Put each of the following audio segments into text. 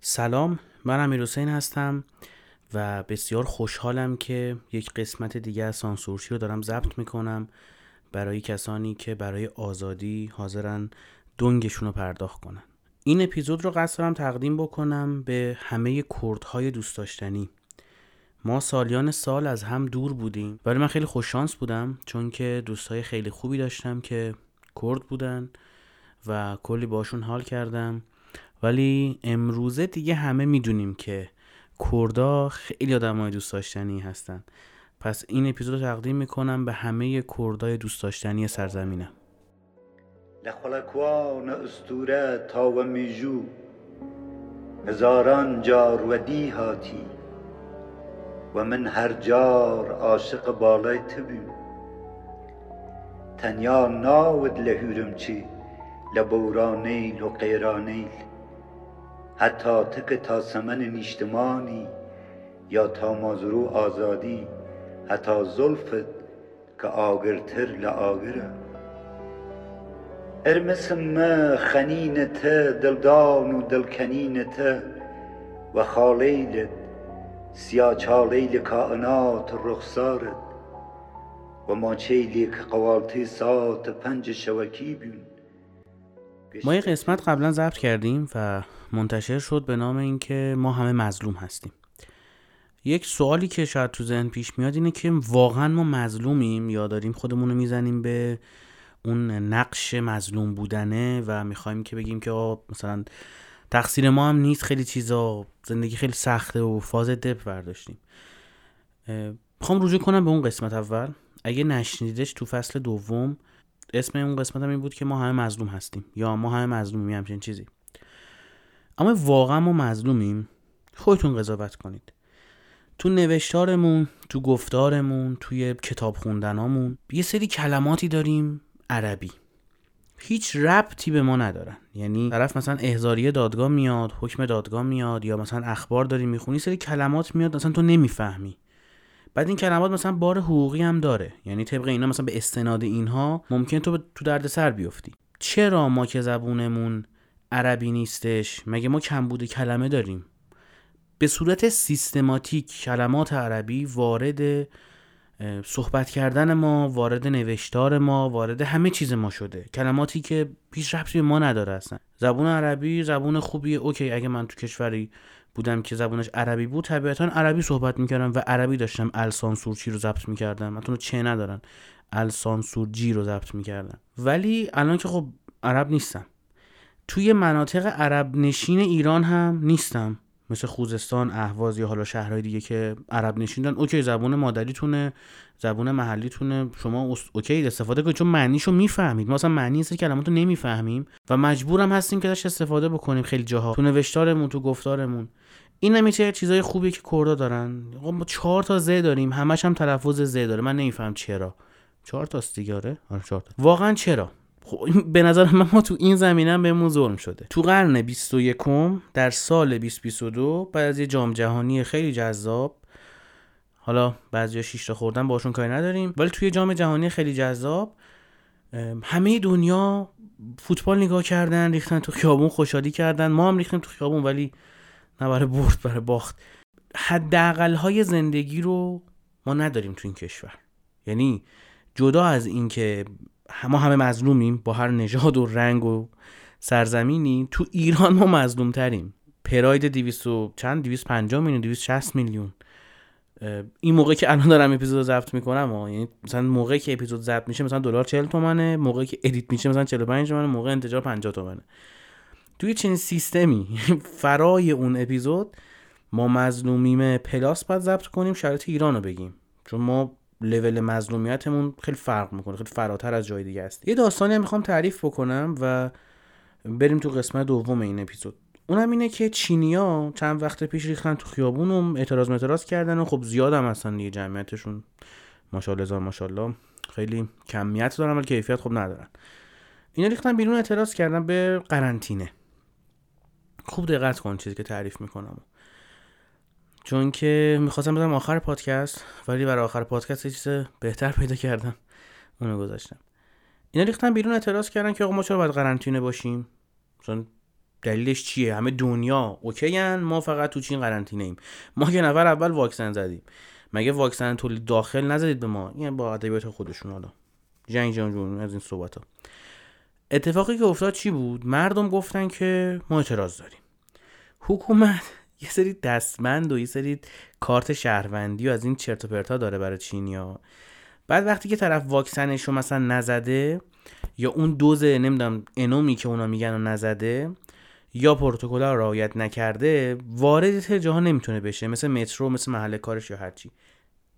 سلام من امیر حسین هستم و بسیار خوشحالم که یک قسمت دیگه از سانسورچی رو دارم ضبط می‌کنم برای کسانی که برای آزادی حاضرن دنگشون رو پرداخت کنن. این اپیزود رو قصد دارم تقدیم بکنم به همه کردهای دوست داشتنی. ما سالیان سال از هم دور بودیم ولی من خیلی خوششانس بودم چون که دوستای خیلی خوبی داشتم که کرد بودن و کلی باشون حال کردم. ولی امروزه دیگه همه می‌دونیم که کردا خیلی آدمای دوست داشتنی هستن. پس این اپیزود رو تقدیم می‌کنم به همه کردای دوست داشتنی سرزمینم. لخلکوان استوره تا و میجو هزاران جار و دیهاتی و من هر جار عاشق بالای تبیم ناود لهورم چی؟ لبورانیل و قیرانیل حتی تک تا سمن نیشتمانی یا تا مازرو آزادی حتی زلفت که آگرتر لآگره ارمسم ما خنینت دلدان و دلکنینت و خالیلت سیاچالیل کائنات رخسارت. و ما سات پنج شوکی بیون. ما یه قسمت قبلا ضبط کردیم و منتشر شد به نام اینکه ما همه مظلوم هستیم. یک سوالی که شاید تو ذهن پیش میاد اینه که واقعا ما مظلومیم یا داریم خودمون رو می‌زنیم به اون نقش مظلوم بودنه و می‌خوایم که بگیم که مثلا تقصیر ما هم نیست خیلی چیزا زندگی خیلی سخته و فاز دپ برداشتیم. می‌خوام رجوع کنم به اون قسمت اول. اگه نشنیدش تو فصل دوم اسم اون قسمت هم این بود که ما همه مظلوم هستیم. یا ما همه مظلومیم همچین چیزی. اما واقعا ما مظلومیم. خودتون قضاوت کنید. تو نوشتارمون تو گفتارمون توی کتاب خوندنامون یه سری کلماتی داریم عربی. هیچ ربطی به ما ندارن. یعنی طرف مثلا احزاریه دادگاه میاد حکم دادگاه میاد یا مثلا اخبار داری می‌خونی سری کلمات میاد مثلا تو نمی‌فهمی. بعد این کلمات مثلا بار حقوقی هم داره. یعنی طبق اینا مثلا به استناد اینها ممکن تو تو درد سر بیفتی. چرا ما که زبونمون عربی نیستش؟ مگه ما کمبود کلمه داریم؟ به صورت سیستماتیک کلمات عربی وارد صحبت کردن ما وارد نوشتار ما وارد همه چیز ما شده. کلماتی که پیش ربطی ما نداره اصلا. زبون عربی زبون خوبیه اوکی اگه من تو کشوری بودم که زبونش عربی بود. طبیعتا عربی صحبت می‌کردم و عربی داشتم السانسورچی رو ضبط می‌کردم. مثلا چه ندارن. السانسورجی رو ضبط می‌کردم. ولی الان که خب عرب نیستم. توی مناطق عرب نشین ایران هم نیستم. مثل خوزستان اهواز یا حالا شهرهای دیگه که عرب نشیندن اوکی زبون مادریتونه زبون محلیتونه. شما اوکی استفاده کنید. چون معنیشو می‌فهمید. ما اصلا معنی سری کلمات رو نمی‌فهمیم. و مجبورم هستیم که داشت استفاده بکنیم خیلی جاها. تو نوشتارمون تو گفتارمون. این هم چه چیزای خوبی که کردا دارن. ما چهار تا ز داریم. همش هم تلفظ ز داره. من نمیفهم چرا. چهار تا دیگه آره؟ چهار تا. واقعا چرا؟ خب به نظر من ما تو این زمینه هم بهمون ظلم شده. تو قرن 21 در سال 2022 بعد از یه جام جهانی خیلی جذاب حالا بعضی شیش تا خوردن باشون کاری نداریم ولی توی جام جهانی خیلی جذاب همه دنیا فوتبال نگاه کردن ریختن تو خیابون خوشحالی کردن. ما هم ریختیم تو خیابون ولی نه برای برد برای باخت. حداقل های زندگی رو ما نداریم تو این کشور. یعنی جدا از اینکه ما همه مظلومیم با هر نژاد و رنگ و سرزمینی تو ایران ما مظلوم تریم پراید 200 چند؟ 250 میلیون 260 میلیون. این موقع که الان دارم اپیزود ضبط می‌کنم یعنی مثلا موقعی که اپیزود ضبط میشه مثلا دلار 40 تومنه موقعی که edit میشه مثلا 45 تومنه موقع انتشار 50 تومنه. توی چنین سیستمی فرای اون اپیزود ما مظلومیم پلاس باید ضبط کنیم شرایط ایران رو بگیم. چون ما لول مظلومیتمون خیلی فرق می‌کنه خیلی فراتر از جای دیگه است. یه داستانی هم می‌خوام تعریف بکنم و بریم تو قسمت دوم این اپیزود. اونم اینه که چینیا چند وقت پیش ریختن تو خیابون و اعتراض متراض کردن و خب زیاد هم هستن دیگه جمعیتشون. ماشاءالله زار ماشاءالله. خیلی کمیت دارن ولی کیفیت خب ندارن. اینا ریختن بیرون اعتراض کردن به قرنطینه. خوب دقت کن چیزی که تعریف می‌کنم. چون که می‌خواستم بدم آخر پادکست ولی برای آخر پادکست یه چیز بهتر پیدا کردم. اونو گذاشتم. اینا ریختن بیرون اعتراض کردن که آقا ما چرا باید قرنطینه باشیم؟ مثلا دلیلش چیه؟ همه دنیا اوکیان ما فقط تو چین قرنطینه ایم. ما که نفر اول واکسن زدیم. مگه واکسن تولید داخل نزدید به ما؟ این با ادبیات خودشون حالا. جنگ جان جون از این صحبت ها اتفاقی که افتاد چی بود؟ مردم گفتن که ما اعتراض داریم. حکومت یه سری دستمند و یه سری کارت شهروندی و از این چرت و پرتا داره برای چینیا بعد وقتی که طرف واکسنش رو مثلا نزده یا اون دوز نمی‌دونم انومی که اونا میگن رو نزده یا پروتکل رو رعایت نکرده وارد جاها نمی‌تونه بشه. مثل مترو مثل محل کارش یا هرچی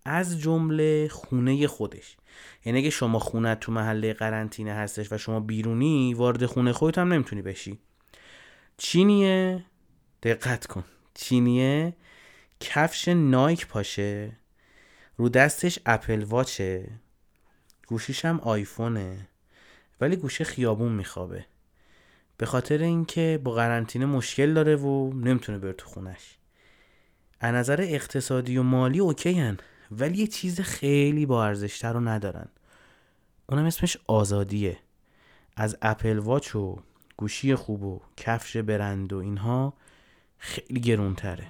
از جمله خونه خودش. یعنی اگه شما خونه تو محله قرنطینه هستش و شما بیرونی وارد خونه خودت هم نمی‌تونی بشی. چینیه؟ دقت کن. چینیه؟ کفش نایک پاشه. رو دستش اپل واچه. گوشیش هم آیفونه. ولی گوشه خیابون میخوابه. به خاطر اینکه با قرنطینه مشکل داره و نمی‌تونه بره تو خونش. از نظر اقتصادی و مالی اوکی هن. ولی یه چیز خیلی با ارزشتر رو ندارن اونم اسمش آزادیه از اپل واچ و گوشی خوب و کفش برند و اینها خیلی گرونتره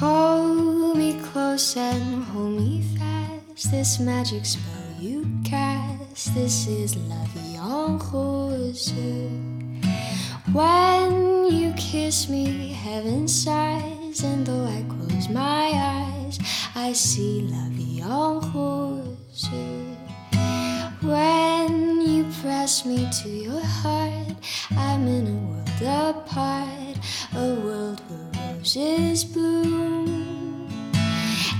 Hold me close and hold me fast. This magic spell you cast. This is la vie en. When you kiss me, heaven sighs, and though I close my eyes, I see la vie en. When you press me to your heart, I'm in a world apart, a world where roses bloom.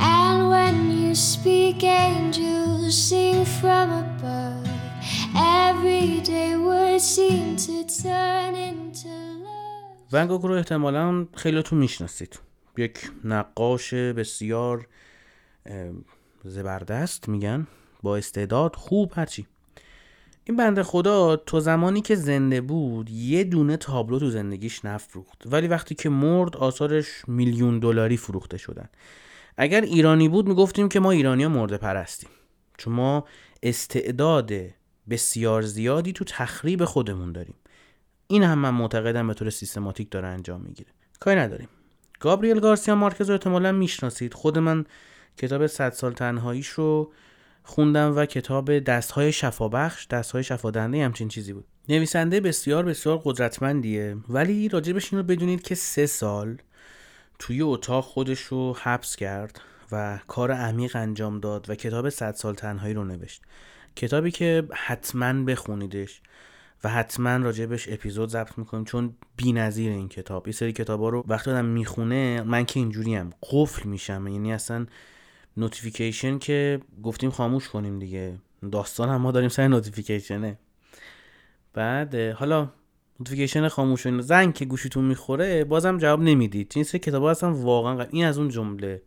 And when speak, angels sing from above. Every day would seem to turn into love. ونگوگ رو احتمالا خیلیتون می‌شناسید. یک نقاش بسیار زبردست میگن. با استعداد خوب هرچی. این بنده خدا تا زمانی که زنده بود یه دونه تابلو تو زندگیش نفروخت. ولی وقتی که مرد آثارش میلیون دلاری فروخته شدن. اگر ایرانی بود می‌گفتیم که ما ایرانی مرده پرستیم چون ما استعداد بسیار زیادی تو تخریب خودمون داریم. این هم من معتقدم به طور سیستماتیک داره انجام می‌گیره. کاری نداریم. گابریل گارسیا مارکز رو احتمالا می‌شناسید. خود من کتاب 100 سال تنهاییش رو خوندم و کتاب دستهای شفابخش دستهای شفادنده همچین چیزی بود. نویسنده بسیار بسیار قدرتمندیه ولی راجبش این رو بدونید که سه سال توی اتاق خودش رو حبس کرد و کار عمیق انجام داد و کتاب 100 سال تنهایی رو نوشت. کتابی که حتما بخونیدش و حتما راجبش اپیزود ضبط می‌کنیم چون بی‌نظیر این کتاب. یه سری کتابا رو وقتی آدم می‌خونه من که اینجوریم قفل میشم. یعنی اصلا notification که گفتیم خاموش کنیم دیگه. داستان هم ما داریم سر notification ه بعد حالا notification خاموش و اینا، زنگ که گوشیتون می‌خوره بازم جواب نمی‌دید. سری کتاب هستن واقعا این از اون جمله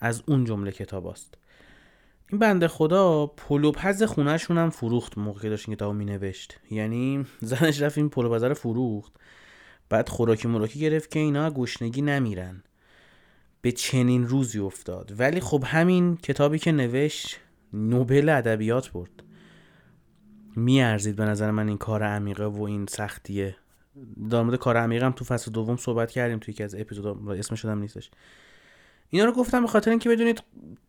از اون جمله کتاب است این بنده خدا پلو پز خونهشون هم فروخت موقع که داشت این کتابو مینوشت. یعنی زنش رفت این پلو پزه رو فروخت. بعد خوراکی مراکی گرفت که اینا گشنگی نمیرن. به چنین روزی افتاد. ولی خب همین کتابی که نوشت نوبل ادبیات برد. میارزید به نظر من این کار عمیقه و این سختیه. در مورد کار عمیقم تو فصل دوم صحبت کردیم توی یکی از اپیزودا اسمش شدم نیستش. اینا رو گفتم به خاطر اینکه بدونید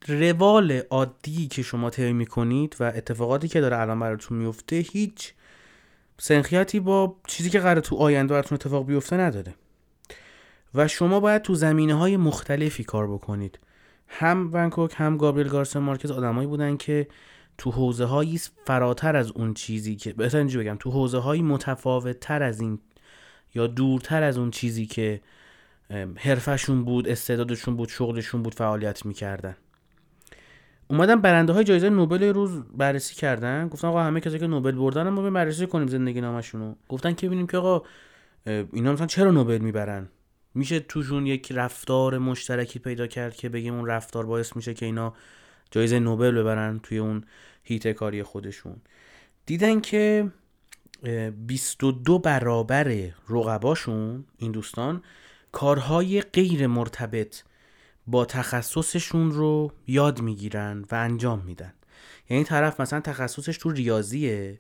روال عادی که شما طی می‌کنید و اتفاقاتی که داره الان براتون میفته هیچ سنخیتی با چیزی که قرار تو آینده براتون اتفاق بیفته نداره. و شما باید تو زمینه های مختلفی کار بکنید. هم ونکوک هم گابریل گارسیا مارکز آدمایی بودن که تو حوزه هایی فراتر از اون چیزی که بهتر اینجوری بگم. تو حوزه هایی متفاوت تر از این یا دورتر از اون چیزی که حرفشون بود استعدادشون بود شغلشون بود فعالیت می‌کردن. اومدن برنده های جایزه نوبل روز بررسی کردن. گفتن آقا همه کسایی که نوبل بردن ما بررسی کنیم زندگی نامشونو. گفتن که ببینیم که آقا اینا مثلا چرا نوبل می‌برن؟ میشه توشون یک رفتار مشترکی پیدا کرد که بگیم اون رفتار باعث میشه که اینا جایزه نوبل ببرن توی اون هیت کاری خودشون. دیدن که اه، 22 برابر رقباشون این دوستان کارهای غیر مرتبط با تخصصشون رو یاد می‌گیرن و انجام میدن. یعنی طرف مثلا تخصصش تو ریاضیه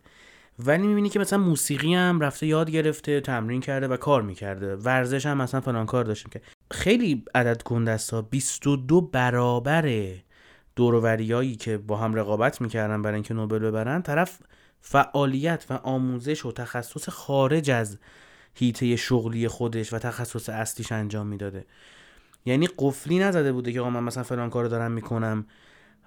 ولی می‌بینی که مثلا موسیقی هم رفته یاد گرفته تمرین کرده و کار می‌کرده. ورزش هم مثلا فلان کار داشته. که خیلی عدد گنده است ها 22 برابر دوروریایی که با هم رقابت می‌کردن برای اینکه نوبل ببرن طرف فعالیت و آموزش و تخصص خارج از هیته شغلی خودش و تخصص اصلیش انجام می‌داده. یعنی قفلی نزده بوده که آقا من مثلا فلان کارو دارم می‌کنم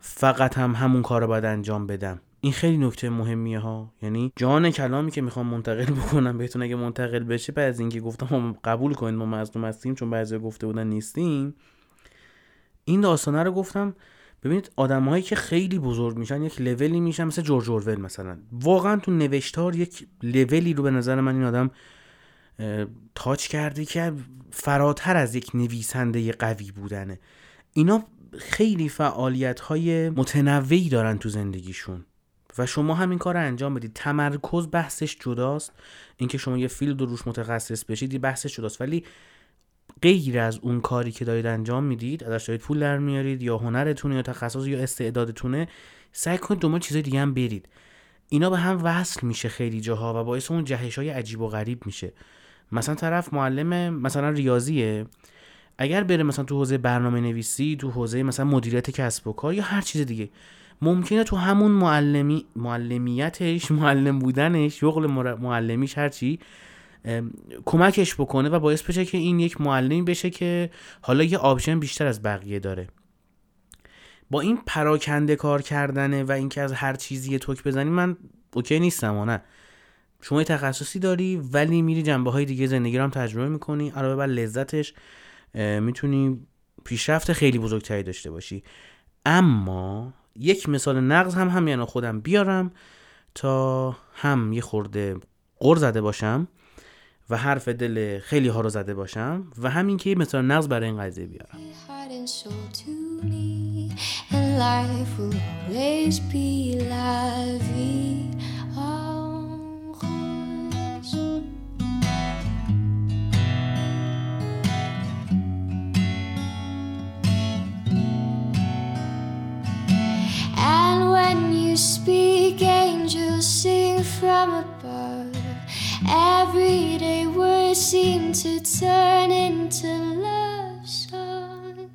فقط هم همون کار رو باید انجام بدم. این خیلی نکته مهمیه ها. یعنی جان کلامی که می‌خوام منتقل بکنم بهتون اگه منتقل بشه بعد از اینکه گفتم قبول کنید ما مظلوم هستیم چون بعضی گفته بودن نیستیم این داستانه رو گفتم ببینید آدمهایی که خیلی بزرگ میشن یک لولی میشن مثل جورج اورول مثلا. واقعا تو نوشتار یک لولی رو به نظر من این آدم تاچ کرده که فراتر از یک نویسنده قوی بودنه. اینا خیلی فعالیت های متنوعی دارن تو زندگیشون. و شما همین کار رو انجام بدید. تمرکز بحثش جداست. اینکه شما یه فیلد رو روش متخصص بشید بحثش جداست. ولی غیر از اون کاری که دارید انجام می‌دید ازش دارید پول در میارید یا هنرتونه یا تخصص یا استعدادتونه سعی کنید دنبال چیزای دیگه هم برید. اینا به هم وصل میشه خیلی جاها و باعث اون جهش های عجیب و غریب میشه. مثلا طرف معلم مثلا ریاضیه اگر بره مثلا تو حوزه برنامه نویسی تو حوزه مثلا مدیریت کسب و کار یا هر چیز دیگه ممکنه تو همون معلمی معلمیتش معلم بودنش شغل معلمیش هرچی کمکش بکنه و باعث بشه که این یک معلمی بشه که حالا یه option بیشتر از بقیه داره. با این پراکنده کار کردنه و اینکه از هر چیزی توک بزنی من okay نیستم و نه. شما یه تخصصی داری ولی میری جنبه های دیگه زندگی رو هم تجربه می‌کنی. علاوه بر لذتش می‌تونی پیشرفت خیلی بزرگتری داشته باشی. اما یک مثال نقض هم هم یعنی خودم بیارم تا هم یه خورده قر زده باشم. و حرف دل خیلی ها رو زده باشم و همین که مثال نقض برای این قضیه بیارم speak, angels sing from above. Everyday words seem to turn into love songs.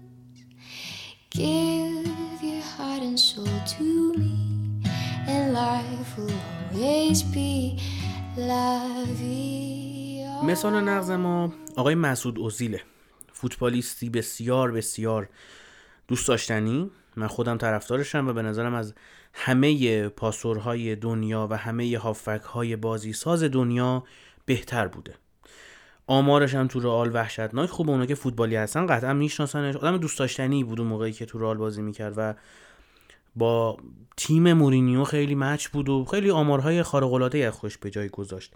Give your heart and soul to me, and life will always be vie. مثال نقض ما آقای مسعود اوزیله فوتبالیستی بسیار بسیار دوست داشتنی من خودم طرفدارشم و به نظرم از همه پاسورهای دنیا و همه هافک های بازی ساز دنیا بهتر بوده. آمارش هم تو رئال وحشتناک خوبه اونا که فوتبالی هستن قطعا میشناسنش. آدم دوست داشتنی بود اون موقعی که تو رئال بازی می‌کرد و با تیم مورینیو خیلی مچ بود و خیلی آمارهای خارق العاده از خوش به جای گذاشت.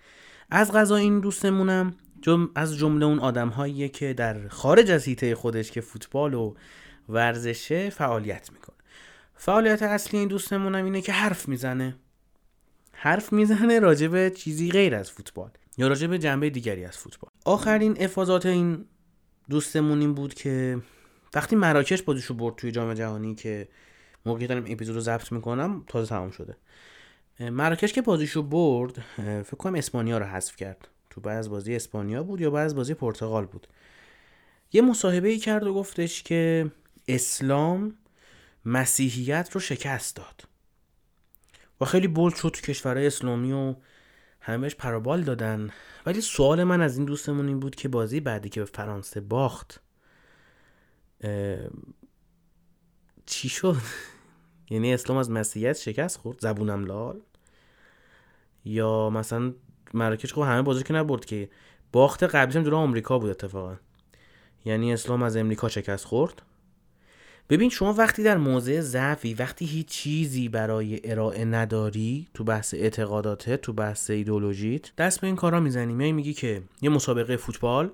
از غذا این دوستمونم جم از جمله اون آدمهایی که در خارج از هیته خودش که فوتبال و ورزشه فعالیت می‌کنه. فعالیت اصلی این دوستمونم اینه که حرف می‌زنه. حرف می‌زنه راجع به چیزی غیر از فوتبال یا راجع به جنبه دیگری از فوتبال. آخرین افاظات این دوستمون این بود که وقتی مراکش بازیشو برد توی جام جهانی که موقعی دارم اپیزود رو ضبط می‌کنم تازه تمام شده. مراکش که بازیشو برد فکر کنم اسپانیا رو حذف کرد. تو بعض بازی اسپانیا بود یا بعض بازی پرتغال بود. یه مصاحبه ای کرد و گفتش که اسلام مسیحیت رو شکست داد. و خیلی بولد شد تو کشورهای اسلامی و همه بهش پرابال دادن. ولی سوال من از این دوستمون این بود که بازی بعدی که به فرانسه باخت چی شد؟ یعنی اسلام از مسیحیت شکست خورد؟ زبونم لال؟ یا مثلا مراکش خب همه بازی که نبرد که باخت قبلیش هم آمریکا بود اتفاقا. یعنی اسلام از امریکا شکست خورد؟ ببین شما وقتی در موضع ضعفی وقتی هیچ چیزی برای ارائه نداری تو بحث اعتقاداتت تو بحث ایدولوژیت دست به این کارا می‌زنی. میای میگی که یه مسابقه فوتبال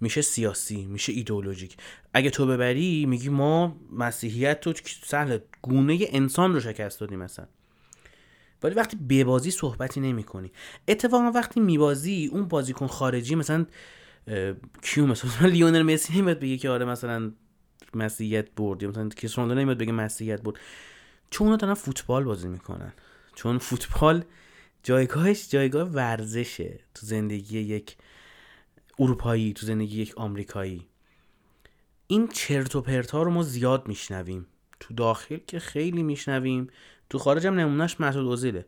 میشه سیاسی میشه ایدولوژیک اگه تو ببری میگی ما مسیحیت تو سهل گونه انسان رو شکست دادیم مثلا ولی وقتی ببازی صحبتی نمی کنی اتفاقا وقتی میبازی اون بازیکن خارجی مثلا کیو مثلا؟ لیونر مسی نمیاد بگه که آره مثلا مسیحیت برد. یا مثلا کریس رونالدو نمیاد بگه مسیحیت برد. چون اونا دارن فوتبال بازی می‌کنن. چون فوتبال جایگاهش جایگاه ورزشه تو زندگی یک اروپایی تو زندگی یک آمریکایی. این چرت و پرت ها رو ما زیاد میشنویم. تو داخل که خیلی میشنویم. تو خارج هم نمونهش مسعود اوزیله.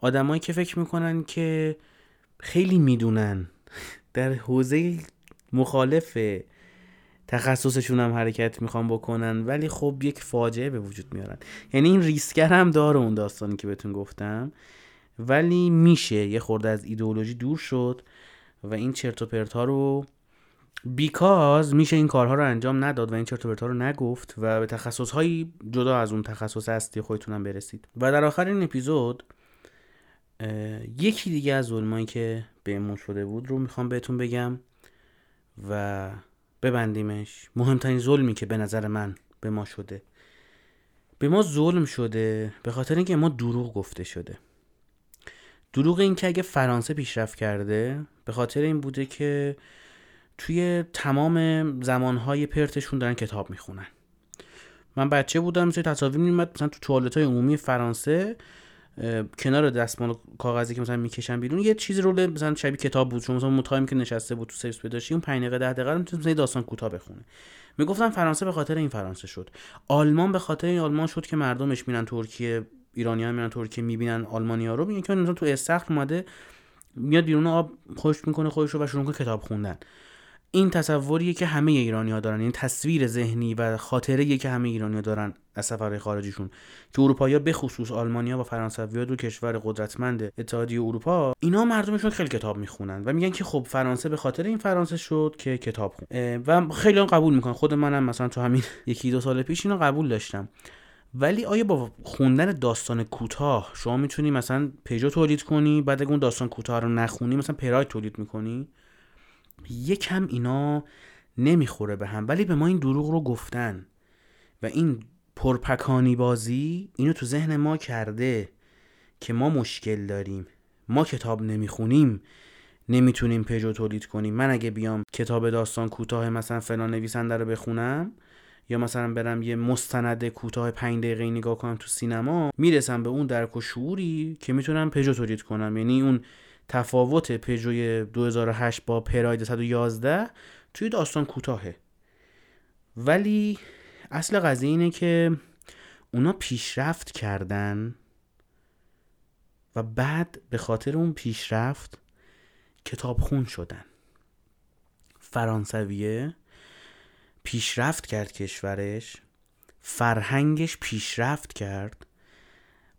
آدمایی که فکر می‌کنن که خیلی می‌دونن. در حوزه مخالف تخصصشون هم حرکت می‌خوان بکنن ولی خب یک فاجعه به وجود میارن. یعنی این ریسکر هم داره اون داستانی که بهتون گفتم. ولی میشه یه خورده از ایدئولوژی دور شد و این چرت و پرت ها رو بیکاز میشه این کارها رو انجام نداد و این چرت و پرت ها رو نگفت و به تخصص هایی جدا از اون تخصص هستی خودتونم برسید. و در آخر این اپیزود یکی دیگه از ظلمایی که بهمون شده بود رو می‌خوام بهتون بگم و ببندیمش. مهمترین ظلمی که به نظر من به ما شده. به ما ظلم شده به خاطر اینکه ما دروغ گفته شده. دروغ این که اگه فرانسه پیشرفت کرده به خاطر این بوده که توی تمام زمانهای پرتشون دارن کتاب می‌خونن. من بچه بودم مثل تصاویر میمد مثلا تو توالت های عمومی فرانسه کنار دستمال کاغذی که مثلا می‌کشن بیرون یه چیزی رو مثلا شبیه کتاب بود. چون مثلا time که نشسته بود تو سرویس پیداشی اون 5 دقیقه 10 دقیقه مثلا داستان کوتاه بخونه. می‌گفتن فرانسه به خاطر این فرانسه شد. آلمان به خاطر این آلمان شد که مردمش میرن ترکیه ایرانی ها میرن ترکیه می‌بینن آلمانیا رو. میگن که مثلا تو استخر اومده میاد بیرون آب خوش می‌کنه خودش رو و شروع کتاب خوندن. این تصوریه که همه ایرانی ها دارن این تصویر ذهنی و خاطره که همه ایرانی ها دارن از سفرهای خارجیشون. که اروپایی ها به خصوص آلمانیا و فرانسوی دو کشور قدرتمند اتحادیه اروپا اینا مردمشون خیلی کتاب می‌خونن و میگن که خب فرانسه به خاطر این فرانسه شد که کتاب خون. و خیلی هم قبول می‌کنن. خود منم مثلا تو همین یکی دو سال پیش اینو قبول داشتم. ولی آیا با خوندن داستان کوتاه شما می‌تونی مثلا پژو تولید کنی بعد اون داستان کوتاه رو نخونی مثلا پراید تولید می‌کنی؟ یکم اینا نمی‌خوره به هم ولی به ما این دروغ رو گفتن. و این پرپکانی بازی اینو تو ذهن ما کرده که ما مشکل داریم. ما کتاب نمی‌خونیم نمی‌تونیم پژو تولید کنیم. من اگه بیام کتاب داستان کوتاه مثلا فلان نویسنده رو بخونم یا مثلا برم یه مستند کوتاه 5 دقیقه نگاه کنم تو سینما می‌رسم به اون درک و شعوری که می‌تونم پژو تولید کنم. یعنی اون تفاوت پژوی 2008 با پراید 111 توی داستان کوتاهه. ولی اصل قضیه اینه که اونا پیشرفت کردن و بعد به خاطر اون پیشرفت کتابخون شدن. فرانسویه پیشرفت کرد کشورش فرهنگش پیشرفت کرد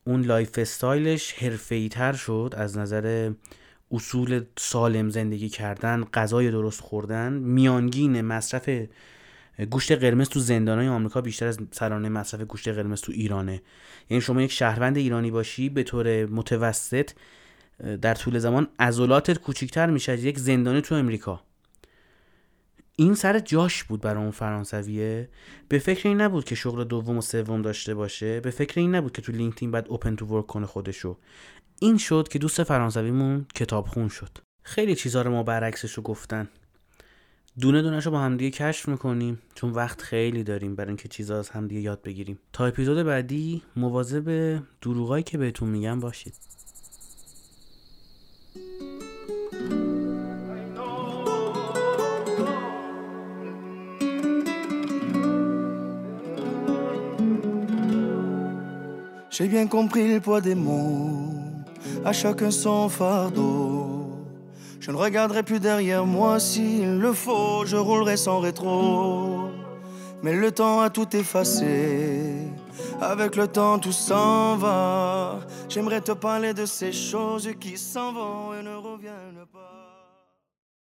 اون lifestyle ش حرفه‌ای تر شد از نظر اصول سالم زندگی کردن غذای درست خوردن میانگین مصرف گوشت قرمز تو زندانهای آمریکا بیشتر از سرانه مصرف گوشت قرمز تو ایرانه. یعنی شما یک شهروند ایرانی باشی به طور متوسط در طول زمان عضلاتت کوچیکتر میشه از یک زندانی تو امریکا این سر جاش بود برای اون فرانسویه. به فکر این نبود که شغل دوم و سوم داشته باشه. به فکر این نبود که تو لینکدین بعد اوپن تو ورک کنه خودشو. این شد که دوست فرانسویمون کتاب خون شد. خیلی چیزها رو ما برعکسش رو گفتن. دونه دونش رو با همدیگه کشف می‌کنیم چون وقت خیلی داریم برای اینکه چیزها از همدیگه یاد بگیریم. تا اپیزود بعدی مواظب دروغایی که بهتون میگم باشید. J'ai bien compris le poids des mots, à chacun son fardeau. Je ne regarderai plus derrière moi s'il le faut, je roulerai sans rétro. Mais le temps a tout effacé, avec le temps tout s'en va. J'aimerais te parler de ces choses qui s'en vont et ne reviennent pas.